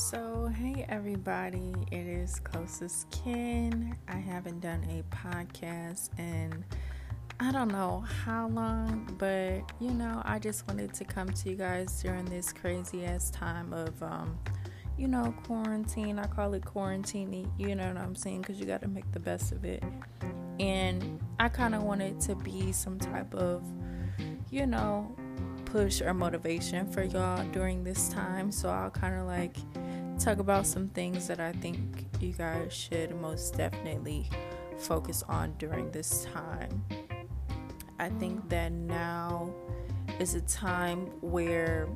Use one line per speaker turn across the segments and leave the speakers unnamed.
So, hey everybody, it is Closest Kin. I haven't done a podcast in I don't know how long, but you know, I just wanted to come to you guys during this crazy ass time of, um, you know, quarantine. I call it quarantine, you know what I'm saying? Because you got to make the best of it. And I kind of wanted to be some type of, you know, push or motivation for y'all during this time. So I'll kind of like talk about some things that I think you guys should most definitely focus on during this time. I think that now is a time where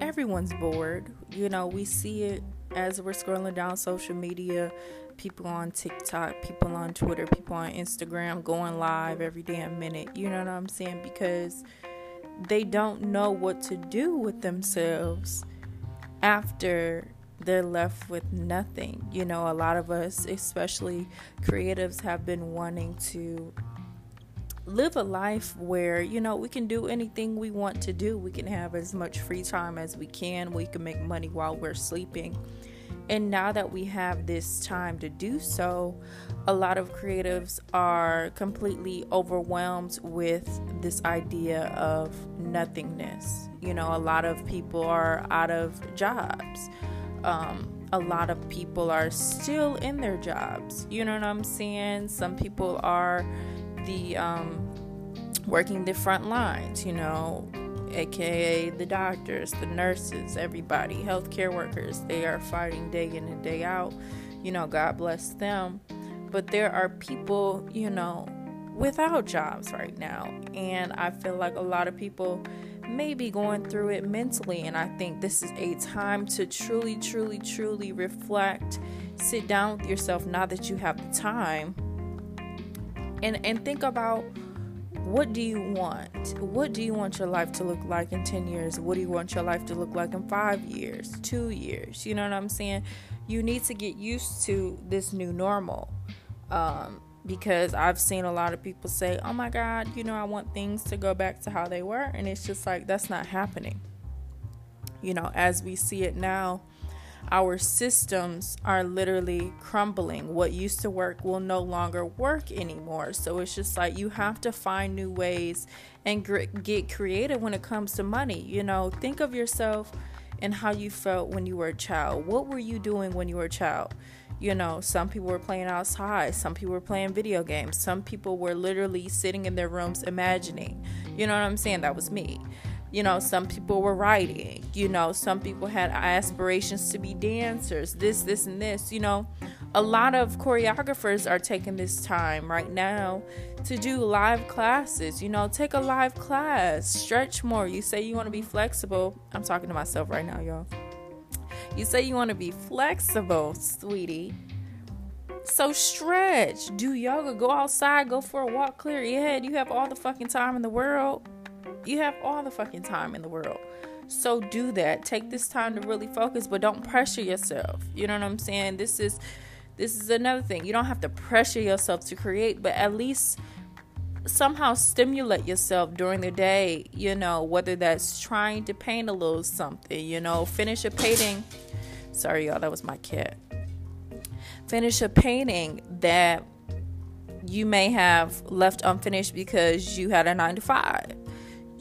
everyone's bored. You know, we see it as we're scrolling down social media people on TikTok, people on Twitter, people on Instagram going live every damn minute. You know what I'm saying? Because they don't know what to do with themselves after they're left with nothing. You know, a lot of us, especially creatives, have been wanting to live a life where, you know, we can do anything we want to do. We can have as much free time as we can. We can make money while we're sleeping. And now that we have this time to do so, a lot of creatives are completely overwhelmed with this idea of nothingness. You know, a lot of people are out of jobs. Um, a lot of people are still in their jobs. You know what I'm saying? Some people are the um, working the front lines. You know, aka the doctors, the nurses, everybody, healthcare workers. They are fighting day in and day out. You know, God bless them. But there are people, you know, without jobs right now. And I feel like a lot of people may be going through it mentally. And I think this is a time to truly, truly, truly reflect, sit down with yourself now that you have the time, and, and think about what do you want? What do you want your life to look like in 10 years? What do you want your life to look like in five years, two years? You know what I'm saying? You need to get used to this new normal. Um, because I've seen a lot of people say, oh my God, you know, I want things to go back to how they were. And it's just like, that's not happening. You know, as we see it now, our systems are literally crumbling. What used to work will no longer work anymore. So it's just like you have to find new ways and get creative when it comes to money. You know, think of yourself and how you felt when you were a child. What were you doing when you were a child? You know, some people were playing outside, some people were playing video games, some people were literally sitting in their rooms imagining. You know what I'm saying? That was me. You know, some people were writing. You know, some people had aspirations to be dancers, this, this, and this. You know, a lot of choreographers are taking this time right now to do live classes. You know, take a live class, stretch more. You say you want to be flexible. I'm talking to myself right now, y'all. You say you want to be flexible, sweetie. So stretch, do yoga, go outside, go for a walk, clear your head. You have all the fucking time in the world. You have all the fucking time in the world. So do that. Take this time to really focus, but don't pressure yourself. You know what I'm saying? This is this is another thing. You don't have to pressure yourself to create, but at least somehow stimulate yourself during the day, you know, whether that's trying to paint a little something, you know, finish a painting. Sorry, y'all, that was my cat. Finish a painting that you may have left unfinished because you had a nine to five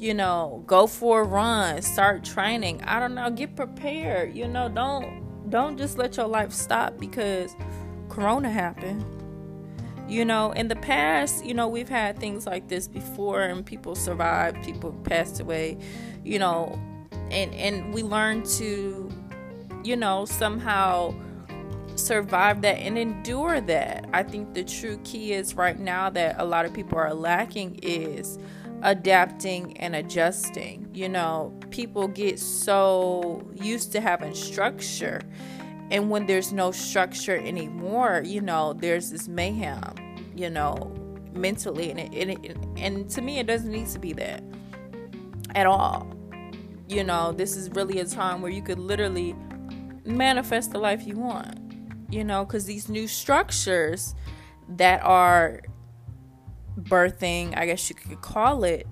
you know go for a run start training. I don't know get prepared you know don't don't just let your life stop because corona happened. You know in the past you know we've had things like this before and people survived people passed away you know and and we learned to you know somehow survive that and endure that. I think the true key is right now that a lot of people are lacking is adapting and adjusting. You know, people get so used to having structure. And when there's no structure anymore, you know, there's this mayhem, you know, mentally. And, it, and, it, and to me, it doesn't need to be that at all. You know, this is really a time where you could literally manifest the life you want, you know, because these new structures that are birthing, I guess you could call it,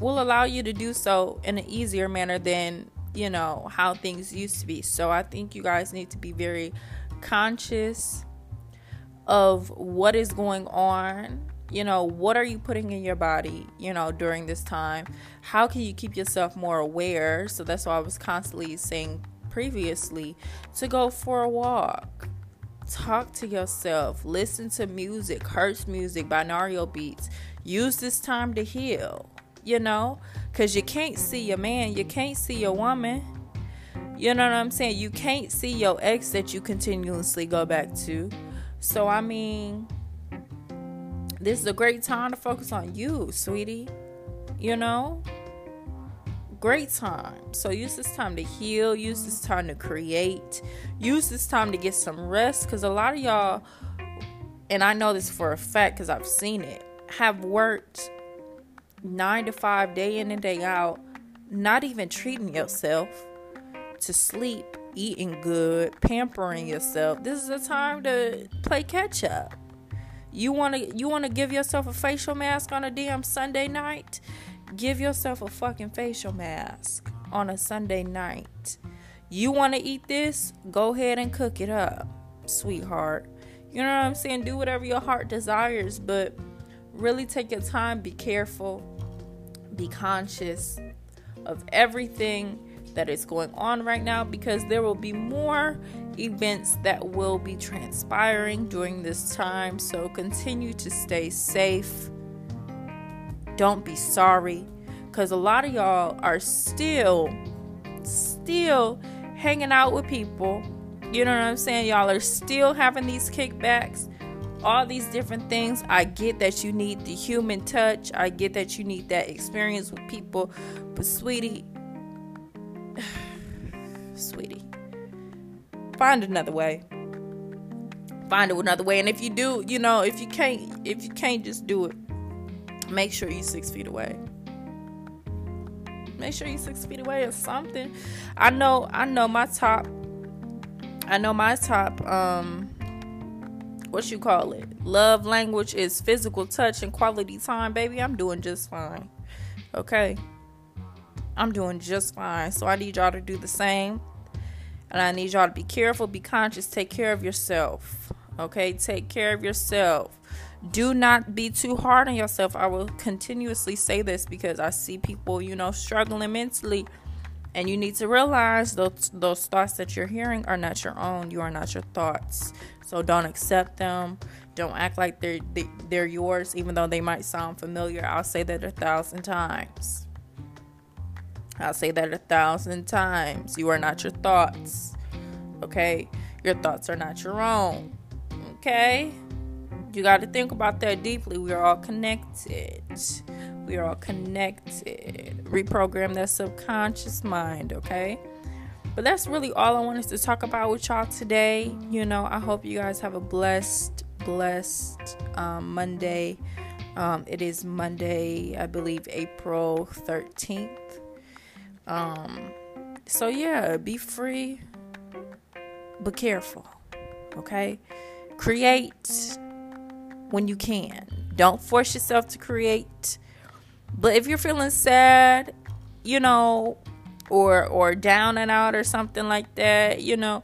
will allow you to do so in an easier manner than you know, how things used to be. So I think you guys need to be very conscious of what is going on. You know, what are you putting in your body, you know, during this time? How can you keep yourself more aware? So that's why I was constantly saying previously to go for a walk. Talk to yourself, listen to music, Hertz music, binaural beats. Use this time to heal, you know, because you can't see your man, you can't see your woman. You know what I'm saying? You can't see your ex that you continuously go back to. So, I mean, this is a great time to focus on you, sweetie. You know? Great time. So, use this time to heal, use this time to create, use this time to get some rest. Because a lot of y'all, and I know this for a fact because I've seen it, have worked nine to five, day in and day out, not even treating yourself to sleep, eating good, pampering yourself. This is a time to play catch up. You want to you want to give yourself a facial mask on a damn Sunday night? Give yourself a fucking facial mask on a Sunday night. You want to eat this? Go ahead and cook it up, sweetheart. You know what I'm saying? Do whatever your heart desires, but really take your time, be careful, be conscious of everything that is going on right now because there will be more events that will be transpiring during this time. So continue to stay safe. Don't be sorry because a lot of y'all are still, still hanging out with people. You know what I'm saying? Y'all are still having these kickbacks all these different things. I get that you need the human touch. I get that you need that experience with people. But sweetie, sweetie. Find another way. Find another way. And if you do, you know, if you can't, if you can't just do it, make sure you're six feet away. Make sure you're six feet away or something. I know, I know my top. I know my top. Um, what you call it? Love language is physical touch and quality time, baby. I'm doing just fine. Okay. I'm doing just fine. So I need y'all to do the same. And I need y'all to be careful, be conscious, take care of yourself. Okay? Take care of yourself. Do not be too hard on yourself. I will continuously say this because I see people, you know, struggling mentally. And you need to realize those those thoughts that you're hearing are not your own. You are not your thoughts. So don't accept them. Don't act like they're they, they are yours, even though they might sound familiar. I'll say that a thousand times. I'll say that a thousand times. You are not your thoughts. Okay? Your thoughts are not your own. Okay? You got to think about that deeply. We are all connected. We are all connected. Reprogram that subconscious mind, okay? But that's really all I wanted to talk about with y'all today. You know, I hope you guys have a blessed, blessed um, Monday. Um, it is Monday, I believe, April 13th. Um, so yeah, be free, but careful. Okay? Create when you can. Don't force yourself to create. But if you're feeling sad, you know, or or down and out or something like that, you know,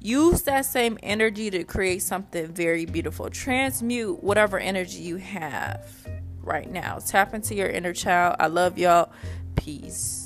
use that same energy to create something very beautiful. Transmute whatever energy you have right now. Tap into your inner child. I love y'all. Peace.